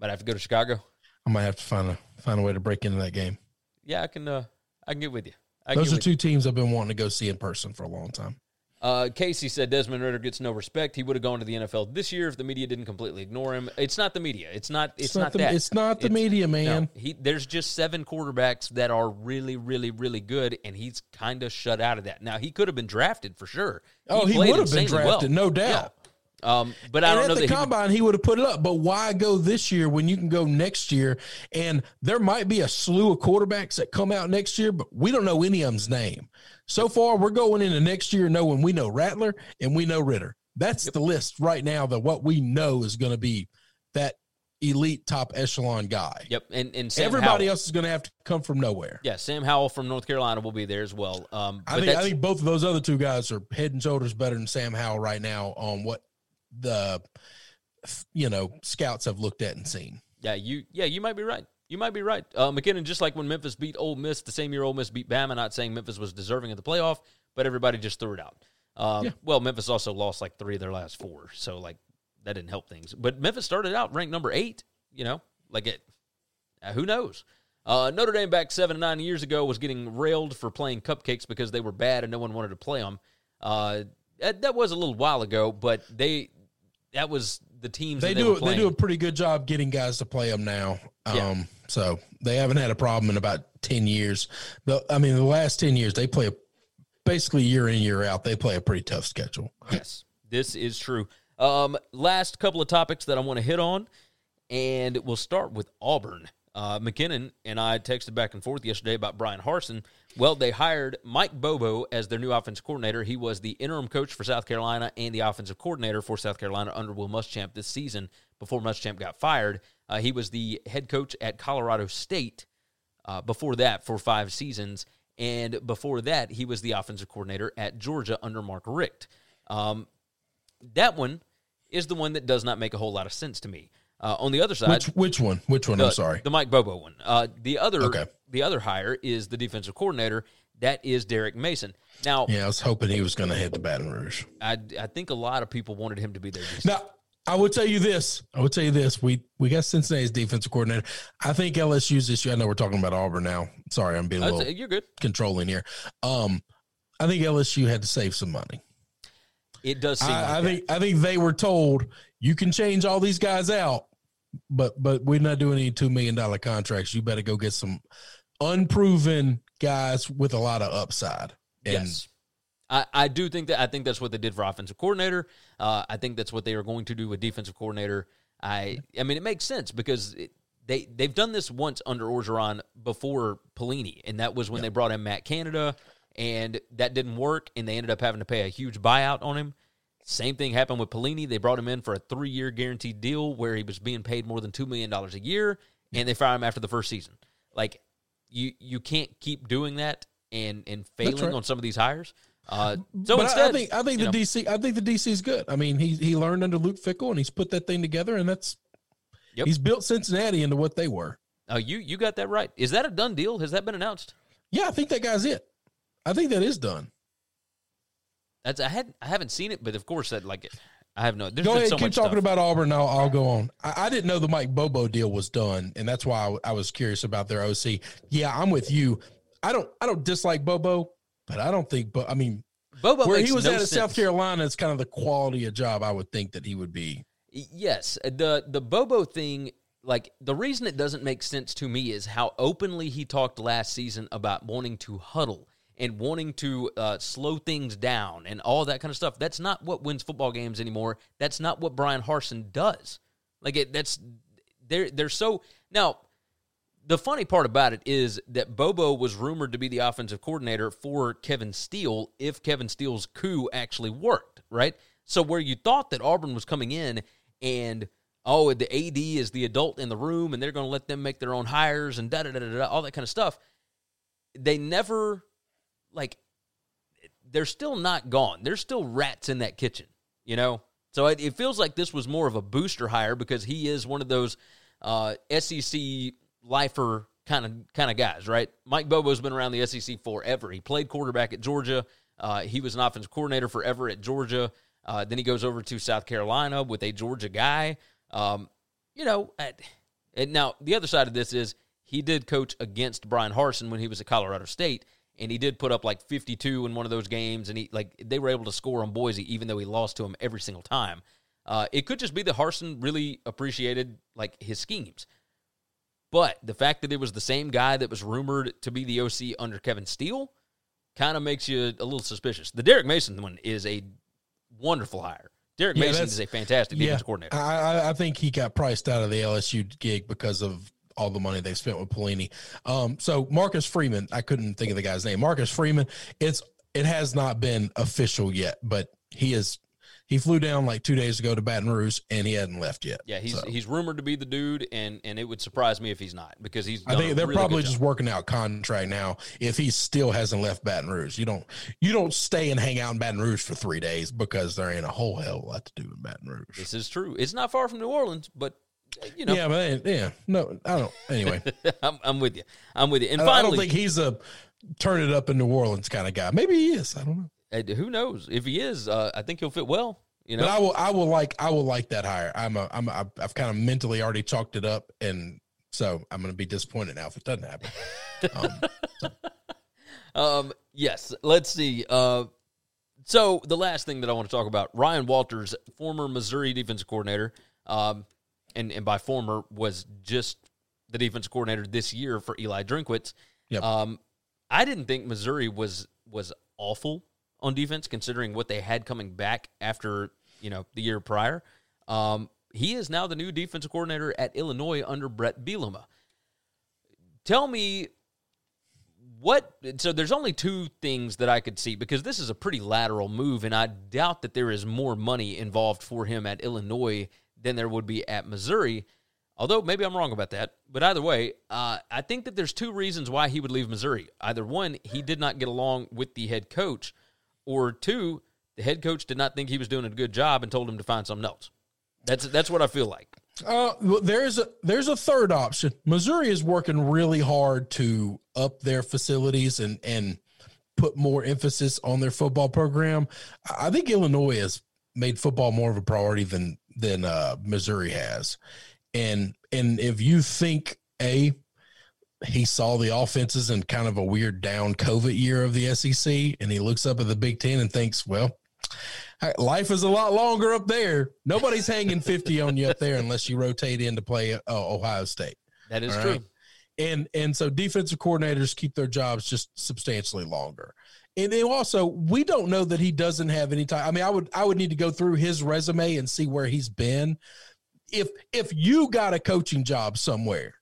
I have to go to Chicago. I might have to find a find a way to break into that game. Yeah, I can. Uh, I can get with you. Those are two teams I've been wanting to go see in person for a long time. Uh, Casey said Desmond Ridder gets no respect. He would have gone to the NFL this year if the media didn't completely ignore him. It's not the media. It's not. It's, not, the, that. It's not the media, no, man. he there's just seven quarterbacks that are really, really, really good, and he's kind of shut out of that. Now he could have been drafted for sure. Oh, he would have been drafted, well. no doubt. Um, but I and don't know at the that he combine, he would have put it up. But why go this year when you can go next year? And there might be a slew of quarterbacks that come out next year, but we don't know any of them's name. So far, we're going into next year knowing we know Rattler and we know Ridder. That's the list right now. That what we know is going to be that elite top echelon guy. Yep, and and Sam Everybody Howell. else is going to have to come from nowhere. Yeah, Sam Howell from North Carolina will be there as well. Um, I think I think both of those other two guys are head and shoulders better than Sam Howell right now on what the you know scouts have looked at and seen. Yeah, you yeah, you might be right. You might be right. Uh, McKinnon, just like when Memphis beat Ole Miss the same year Ole Miss beat Bama, not saying Memphis was deserving of the playoff, but everybody just threw it out. Um, Yeah. Well, Memphis also lost like three of their last four, so like that didn't help things. But Memphis started out ranked number eight. You know, like it. Uh, who knows? Uh, Notre Dame back seven to nine years ago was getting railed for playing cupcakes because they were bad and no one wanted to play them. Uh, that, that was a little while ago, but they that was the teams They they do were they do a pretty good job getting guys to play them now. Um, Yeah. so they haven't had a problem in about ten years. The, I mean, the last ten years they play a, basically year in year out. They play a pretty tough schedule. Yes, this is true. Um, last couple of topics that I want to hit on, and we'll start with Auburn. Uh, McKinnon and I texted back and forth yesterday about Bryan Harsin. Well, they hired Mike Bobo as their new offensive coordinator. He was the interim coach for South Carolina and the offensive coordinator for South Carolina under Will Muschamp this season before Muschamp got fired. Uh, he was the head coach at Colorado State uh, before that for five seasons. And before that, he was the offensive coordinator at Georgia under Mark Richt. Um, that one is the one that does not make a whole lot of sense to me. Uh, on the other side, Which which one? Which one? the, I'm sorry. the Mike Bobo one. Uh, the other, Okay. The other hire is the defensive coordinator. That is Derek Mason. Now, yeah, I was hoping he was going to head to Baton Rouge. I, I think a lot of people wanted him to be there. Now, I will tell you this. I will tell you this. We we got Cincinnati's defensive coordinator. I think LSU's this year. I know we're talking about Auburn now. Sorry, I'm being a little you're good. controlling here. Um, I think LSU had to save some money. It does seem. like I, I that. think I think they were told you can change all these guys out, but but we're not doing any two million dollar contracts. You better go get some unproven guys with a lot of upside. And yes. I, I do think that I think that's what they did for offensive coordinator. Uh, I think that's what they are going to do with defensive coordinator. I I mean it makes sense because it, they they've done this once under Orgeron before Pelini, and that was when they brought in Matt Canada, and that didn't work, and they ended up having to pay a huge buyout on him. Same thing happened with Pelini. They brought him in for a three year guaranteed deal where he was being paid more than two million dollars a year, and they fired him after the first season. Like you you can't keep doing that and and failing right. on some of these hires. Uh, so but I- instead, I think I think the know, DC I think the DC is good. I mean, he he learned under Luke Fickell and he's put that thing together, and that's Yep. he's built Cincinnati into what they were. uh, you you got that right. Is that a done deal? Has that been announced? Yeah, I think that guy's it. I think that is done. That's I had I haven't seen it, but of course that like I have no. There's go ahead, so keep talking stuff. about Auburn. I'll, I'll go on. I, I didn't know the Mike Bobo deal was done, and that's why I, I was curious about their OC. Yeah, I'm with you. I don't I don't dislike Bobo, but I don't think. But I mean, Bobo where he was no at sense. South Carolina, it's kind of the quality of job I would think that he would be. Yes, the the Bobo thing, like the reason it doesn't make sense to me is how openly he talked last season about wanting to huddle and wanting to uh, slow things down and all that kind of stuff. That's not what wins football games anymore. That's not what Bryan Harsin does. Like it, that's they're they're so now. The funny part about it is that Bobo was rumored to be the offensive coordinator for Kevin Steele if Kevin Steele's coup actually worked, right? So where you thought that Auburn was coming in and oh the AD is the adult in the room and they're going to let them make their own hires and da da da da all that kind of stuff, they never like they're still not gone. There's still rats in that kitchen, you know. So it, it feels like this was more of a booster hire because he is one of those uh, SEC lifer kind of kind of guys, right? Mike Bobo's been around the SEC forever. He played quarterback at Georgia. Uh, he was an offensive coordinator forever at Georgia. Uh, then he goes over to South Carolina with a Georgia guy. Um, you know, at, and now the other side of this is he did coach against Bryan Harsin when he was at Colorado State, and he did put up like 52 in one of those games, and he like they were able to score on Boise even though he lost to him every single time. Uh, it could just be that Harsin really appreciated like his schemes. But the fact that it was the same guy that was rumored to be the OC under Kevin Steele kind of makes you a little suspicious. The Derek Mason one is a wonderful hire. Derek Yeah, Mason is a fantastic defense coordinator. I, I- I think he got priced out of the LSU gig because of all the money they've spent with Pelini. Um, so Marcus Freeman, I couldn't think of the guy's name. Marcus Freeman. It's it has not been official yet, but he is. He flew down like two days ago to Baton Rouge, and he hadn't left yet. yeah, he's So, he's rumored to be the dude, and and it would surprise me if he's not because he's. I think they're really probably just job. working out contract now. If he still hasn't left Baton Rouge, you don't you don't stay and hang out in Baton Rouge for three days because there ain't a whole hell of a lot to do in Baton Rouge. This is true. It's not far from New Orleans, but you know, Yeah, but yeah, no, I don't. Anyway, I'm, I'm with you. I'm with you. And I- I don't think he's a turn it up in New Orleans kind of guy. Maybe he is. I don't know. uh, who knows if he is? Uh, I think he'll fit well. You know, But I will. I will like. I will like that hire. I'm a. I'm. A, I've kind of mentally already chalked it up, and so I'm going to be disappointed now if it doesn't happen. Um, Um, yes, let's see. Uh, so the last thing that I want to talk about, Ryan Walters, former Missouri defensive coordinator, um, and and by former was just the defense coordinator this year for Eli Drinkwitz. Yep. Um, I didn't think Missouri was was awful on defense considering what they had coming back after you know the year prior. Um, he is now the new defensive coordinator at Illinois under Brett Bielema. Tell me what so there's only two things that I could see because this is a pretty lateral move and I doubt that there is more money involved for him at Illinois than there would be at Missouri. Although maybe I'm wrong about that, but either way, uh, I think that there's two reasons why he would leave Missouri. Either one, he did not get along with the head coach, or two, the head coach did not think he was doing a good job and told him to find something else. That's that's what I feel like. Uh, there's a there's a third option. Missouri is working really hard to up their facilities and and put more emphasis on their football program. I think Illinois has made football more of a priority than than uh, Missouri has, and and if you think a he saw the offenses in kind of a weird down COVID year of the SEC, and he looks up at the Big Ten and thinks, well, life is a lot longer up there. Nobody's hanging 50 on you up there unless you rotate in to play uh, Ohio State. That is All true. right. And and so defensive coordinators keep their jobs just substantially longer. And then also, we don't know that he doesn't have any time. I mean, I would I would need to go through his resume and see where he's been. If if you got a coaching job somewhere,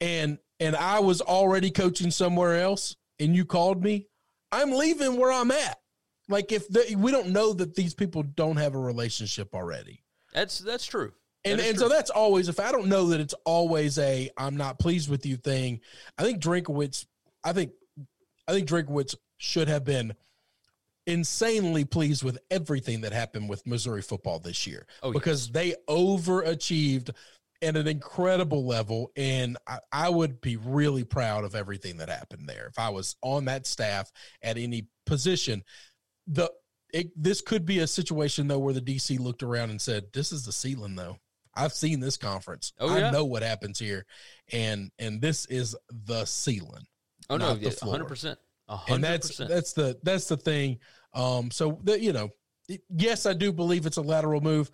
and and I was already coaching somewhere else, and you called me, I'm leaving where I'm at. Like if the, we don't know that these people don't have a relationship already. That's that's true. And and true. so that's always if I don't know that it's always a I'm not pleased with you thing. I think Drinkwitz, I think I think Drinkwitz should have been insanely pleased with everything that happened with Missouri football this year Oh, because they overachieved at an incredible level. And I, I would be really proud of everything that happened there. If I was on that staff at any position, the it, this could be a situation though where the DC looked around and said, "This is the ceiling, though. I've seen this conference. Oh, I know what happens here, and and this is the ceiling." Oh no, the yeah, floor. 100%. 100%. and that's that's the that's the thing. Um, so the, you know, yes, I do believe it's a lateral move.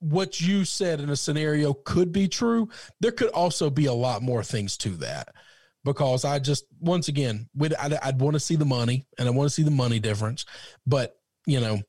What you said in a scenario could be true. There could also be a lot more things to that because I just once again, would I'd, I'd want to see the money and I want to see the money difference, but you know,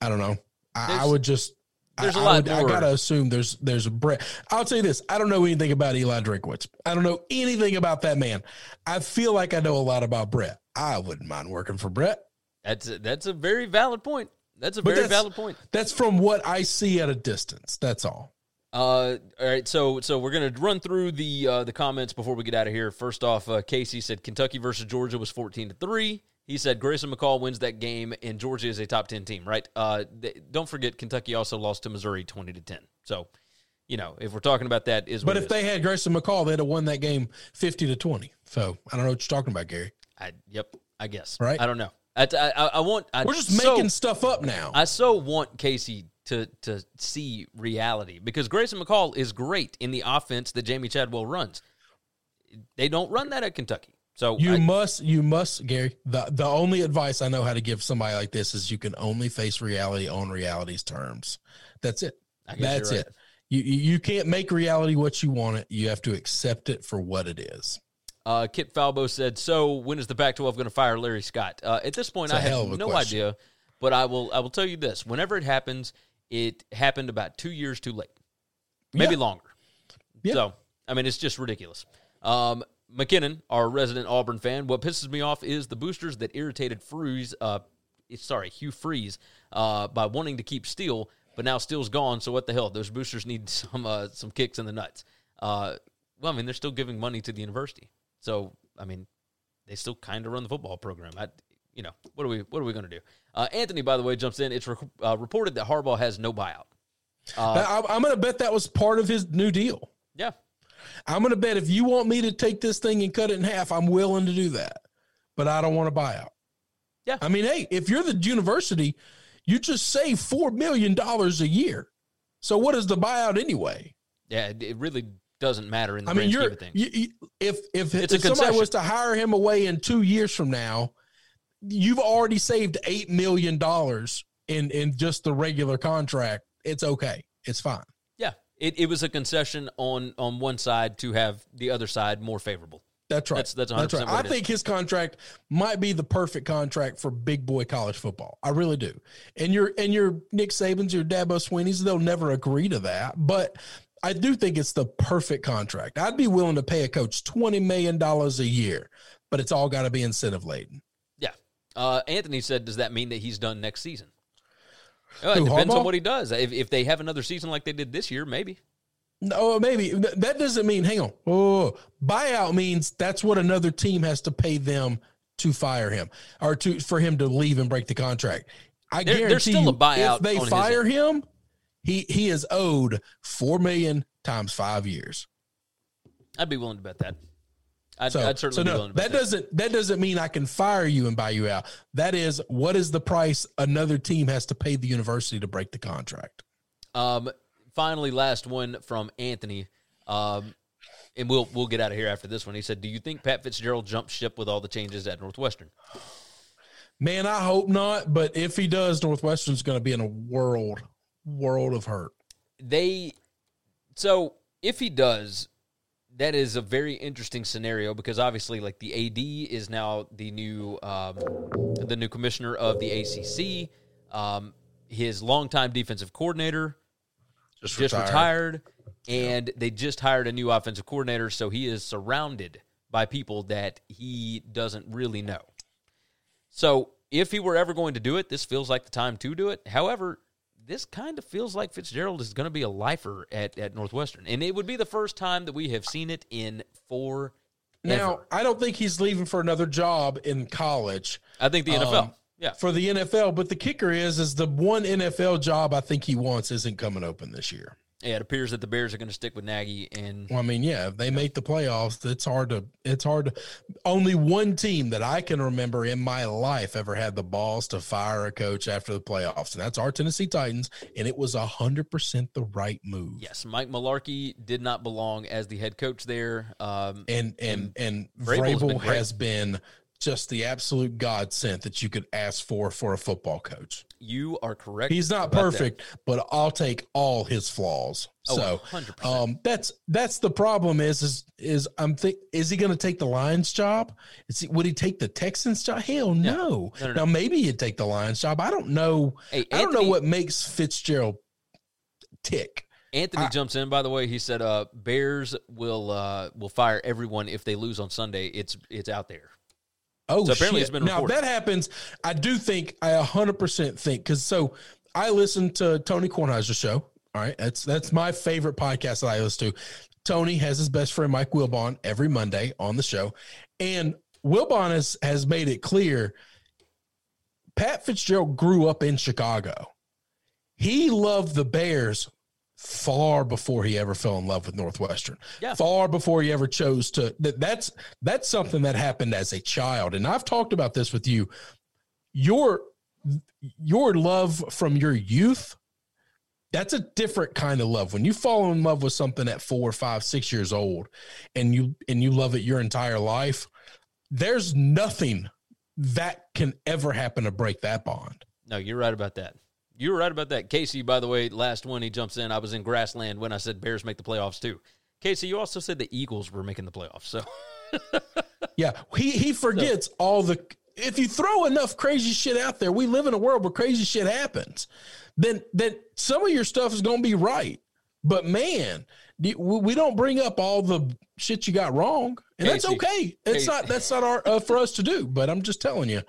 I don't know. I, I would just. I- there's a I lot would- I gotta assume there's there's a Brett. I'll tell you this: I don't know anything about Eli Drinkwitz. I don't know anything about that man. I feel like I know a lot about Brett. I wouldn't mind working for Brett. That's a, that's a very valid point. That's a But very that's- valid point. That's from what I see at a distance. That's all. Uh, all right, so so we're gonna run through the uh, the comments before we get out of here. First off, uh, Casey said Kentucky versus Georgia was fourteen to three. He said Grayson McCall wins that game, and Georgia is a top ten team, right? Uh, th- don't forget Kentucky also lost to Missouri twenty to ten. So, you know, if we're talking about that, is But if they had Grayson McCall, they'd have won that game fifty to twenty. So I don't know what you're talking about, Gary. I yep, I guess, Right. I don't know. I I, I- I want. I, We're just so- making stuff up now. I so want Casey to to see reality because Grayson McCall is great in the offense that Jamey Chadwell runs. They don't run that at Kentucky. So you I- must, you must, Gary. The the only advice I know how to give somebody like this is you can only face reality on reality's terms. That's it. I guess you're That's right. it. You you can't make reality what you want it. You have to accept it for what it is. Uh, Kip Falbo said, "So when is the Pac-12 going to fire Larry Scott?" Uh, at this point, I have hell of a no question. idea, but I will. I will tell you this: whenever it happens, it happened about two years too late, maybe Yeah. longer. Yeah. So I mean, it's just ridiculous. Um, McKinnon, our resident Auburn fan, what pisses me off is the boosters that irritated Freeze. Uh, sorry, Hugh Freeze, uh, by wanting to keep Steele, but now Steele's gone. So what the hell? Those boosters need some uh, some kicks in the nuts. Uh, well, I mean, they're still giving money to the university, so I mean, they still kind of run the football program. I, you know, what are we what are we going to do? Uh, Anthony, by the way, jumps in. It's re- uh, reported that Harbaugh has no buyout. Uh, I, I'm going to bet that was part of his new deal. Yeah, I'm going to bet if you want me to take this thing and cut it in half, I'm willing to do that. But I don't want to buy out. Yeah. I mean, hey, if you're the university, you just save $4 million a year. So what is the buyout anyway? yeah, it, really doesn't matter in the I mean, you're of things. you, you, if if, It's a if somebody was to hire him away in two years from now, you've already saved eight million dollars in in just the regular contract. It's okay. It's fine. It, it was a concession on on one side to have the other side more favorable. That's right. That's- that's 100% right. I is. think his contract might be the perfect contract for big boy college football. I really do. And your and your Nick Saban's, your Dabo Swinney's, they'll never agree to that. But I do think it's the perfect contract. I'd be willing to pay a coach twenty million dollars a year, but it's all got to be incentive laden. Yeah. Uh, Anthony said, "Does that mean that he's done next season?" Uh, it Who, depends on what he does. If, if they have another season like they did this year, maybe. No, maybe that doesn't mean. Hang on. Oh, buyout means that's what another team has to pay them to fire him or to for him to leave and break the contract. I There- guarantee there's still you, a buyout if they fire him, he he is owed four million times five years. I'd be willing to bet that. I'd, So, I'd certainly so be no, willing to that doesn't that doesn't mean I can fire you and buy you out. That is what is the price another team has to pay the university to break the contract. Um, finally, last one from Anthony. Um, and we'll we'll get out of here after this one. He said, "Do you think Pat Fitzgerald jumped ship with all the changes at Northwestern?" Man, I hope not. But if he does, Northwestern's going to be in a world world of hurt. they so if he does that is a very interesting scenario because obviously like the AD is now the new um, the new commissioner of the ACC um, his longtime defensive coordinator Just, just retired, and they just hired a new offensive coordinator so he is surrounded by people that he doesn't really know. So if he were ever going to do it this feels like the time to do it. However this kind of feels like Fitzgerald is going to be a lifer at, at Northwestern and it would be the first time that we have seen it in four Now, I don't think he's leaving for another job in college I think the NFL Um, yeah for the NFL. But the kicker is, is the one NFL job I think he wants isn't coming open this year. Yeah, it appears that the Bears are going to stick with Nagy, and Well, I mean, yeah, if they make the playoffs, it's hard to it's hard to only one team that I can remember in my life ever had the balls to fire a coach after the playoffs, and that's our Tennessee Titans, and it was hundred percent the right move. yes, Mike Mularkey did not belong as the head coach there. Um, And and and Vrabel's been has been just the absolute godsend that you could ask for for a football coach. You are correct. He's not about that. perfect, but I'll take all his flaws. Oh, so 100%. um that's that's the problem is is is I'm think is he going to take the Lions job? Is he, would he take the Texans job? Hell no. No, no, no. Now maybe he'd take the Lions job. I don't know. Hey, I don't know what makes Fitzgerald tick. Anthony I- jumps in. By the way, he said, "Uh, Bears will uh will fire everyone if they lose on Sunday. It's it's out there. Oh, So apparently shit. it's been now if that happens. I do think I 100% think because so I listen to Tony Kornheiser's show. All right, that's that's my favorite podcast that I listen to. Tony has his best friend Mike Wilbon every Monday on the show, and Wilbon has has made it clear. Pat Fitzgerald grew up in Chicago. He loved the Bears far before he ever fell in love with Northwestern. Yeah. Far before he ever chose to that, that's that's something that happened as a child. And I've talked about this with you. Your your love from your youth, that's a different kind of love. When you fall in love with something at four, five, six years old and you and you love it your entire life, there's nothing that can ever happen to break that bond. No, you're right about that. You were right about that. Casey, by the way, last one he jumps in. I was in grassland when I said Bears make the playoffs too. Casey, you also said the Eagles were making the playoffs. So Yeah, he he forgets all the. If you throw enough crazy shit out there, we live in a world where crazy shit happens. Then then some of your stuff is going to be right. But man, we don't bring up all the shit you got wrong, and that's okay. It's Casey. not that's not our uh, for us to do. But I'm just telling you.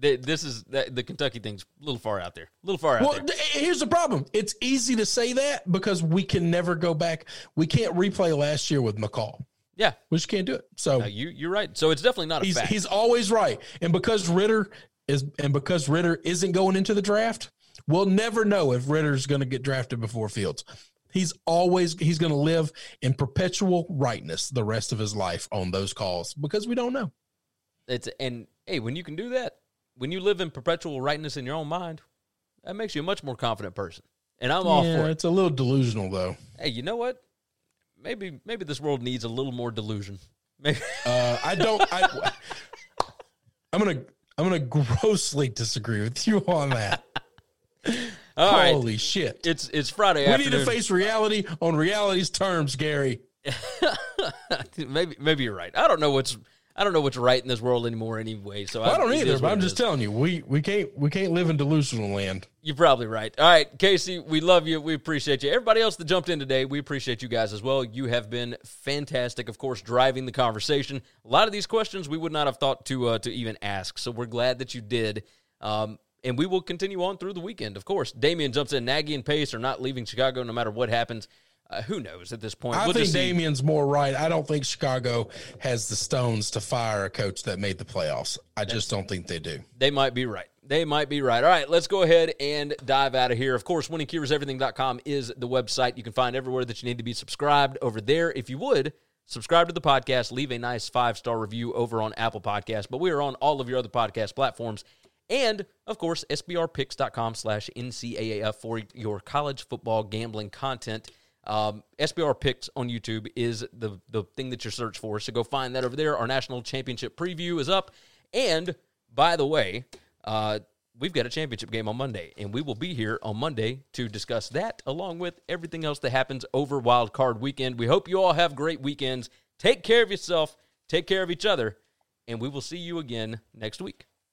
Th- this is the, the Kentucky thing's a little far out there. A little far out Well, there. th- here's the problem. It's easy to say that because we can never go back. We can't replay last year with McCall. Yeah, We just can't do it. So no, you you're right. So it's definitely not a he's fact. he's always right. And because Ridder is and because Ridder isn't going into the draft, we'll never know if Ridder's going to get drafted before Fields. He's always he's going to live in perpetual rightness the rest of his life on those calls because we don't know. It's and hey, when you can do that, when you live in perpetual rightness in your own mind, that makes you a much more confident person. And I'm all yeah, for it. it's a little delusional though. Hey, you know what? Maybe maybe this world needs a little more delusion. Maybe Uh, I don't. I, I'm gonna I'm gonna grossly disagree with you on that. all right. Holy shit! It's it's Friday We afternoon. need to face reality on reality's terms, Gary. maybe maybe you're right. I don't know what's I don't know what's right in this world anymore anyway. So Well, I don't either, but I'm just is. telling you, we we can't we can't live in delusional land. You're probably right. All right, Casey, we love you. We appreciate you. Everybody else that jumped in today, we appreciate you guys as well. You have been fantastic, of course, driving the conversation. A lot of these questions we would not have thought to uh, to even ask, so we're glad that you did. Um, and we will continue on through the weekend, of course. Damian jumps in. Nagy and Pace are not leaving Chicago no matter what happens. Uh, who knows at this point? I We'll think. Damien's more right. I don't think Chicago has the stones to fire a coach that made the playoffs. I just don't think they do. They might be right. They might be right. All right, let's go ahead and dive out of here. Of course, winningcureseverything.com is the website. You can find everywhere that you need to be subscribed over there. If you would, subscribe to the podcast, leave a nice five star review over on Apple Podcasts. But we are on all of your other podcast platforms. And, of course, sbrpicks.com slash NCAAF for your college football gambling content. Um, SBR Picks on YouTube is the, the thing that you search for. So go find that over there. Our national championship preview is up. And, by the way, uh, we've got a championship game on Monday, and we will be here on Monday to discuss that along with everything else that happens over Wild Card Weekend. We hope you all have great weekends. Take care of yourself, take care of each other, and we will see you again next week.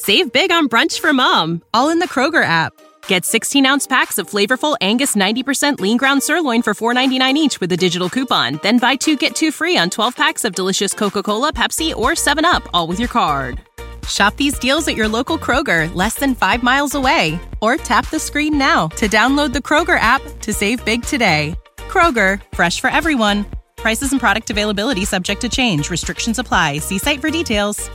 Save big on brunch for mom, all in the Kroger app. Get 16 ounce packs of flavorful Angus 90% lean ground sirloin for $4.99 each with a digital coupon. Then buy two get two free on 12 packs of delicious Coca Cola, Pepsi, or 7UP, all with your card. Shop these deals at your local Kroger, less than five miles away. Or tap the screen now to download the Kroger app to save big today. Kroger, fresh for everyone. Prices and product availability subject to change. Restrictions apply. See site for details.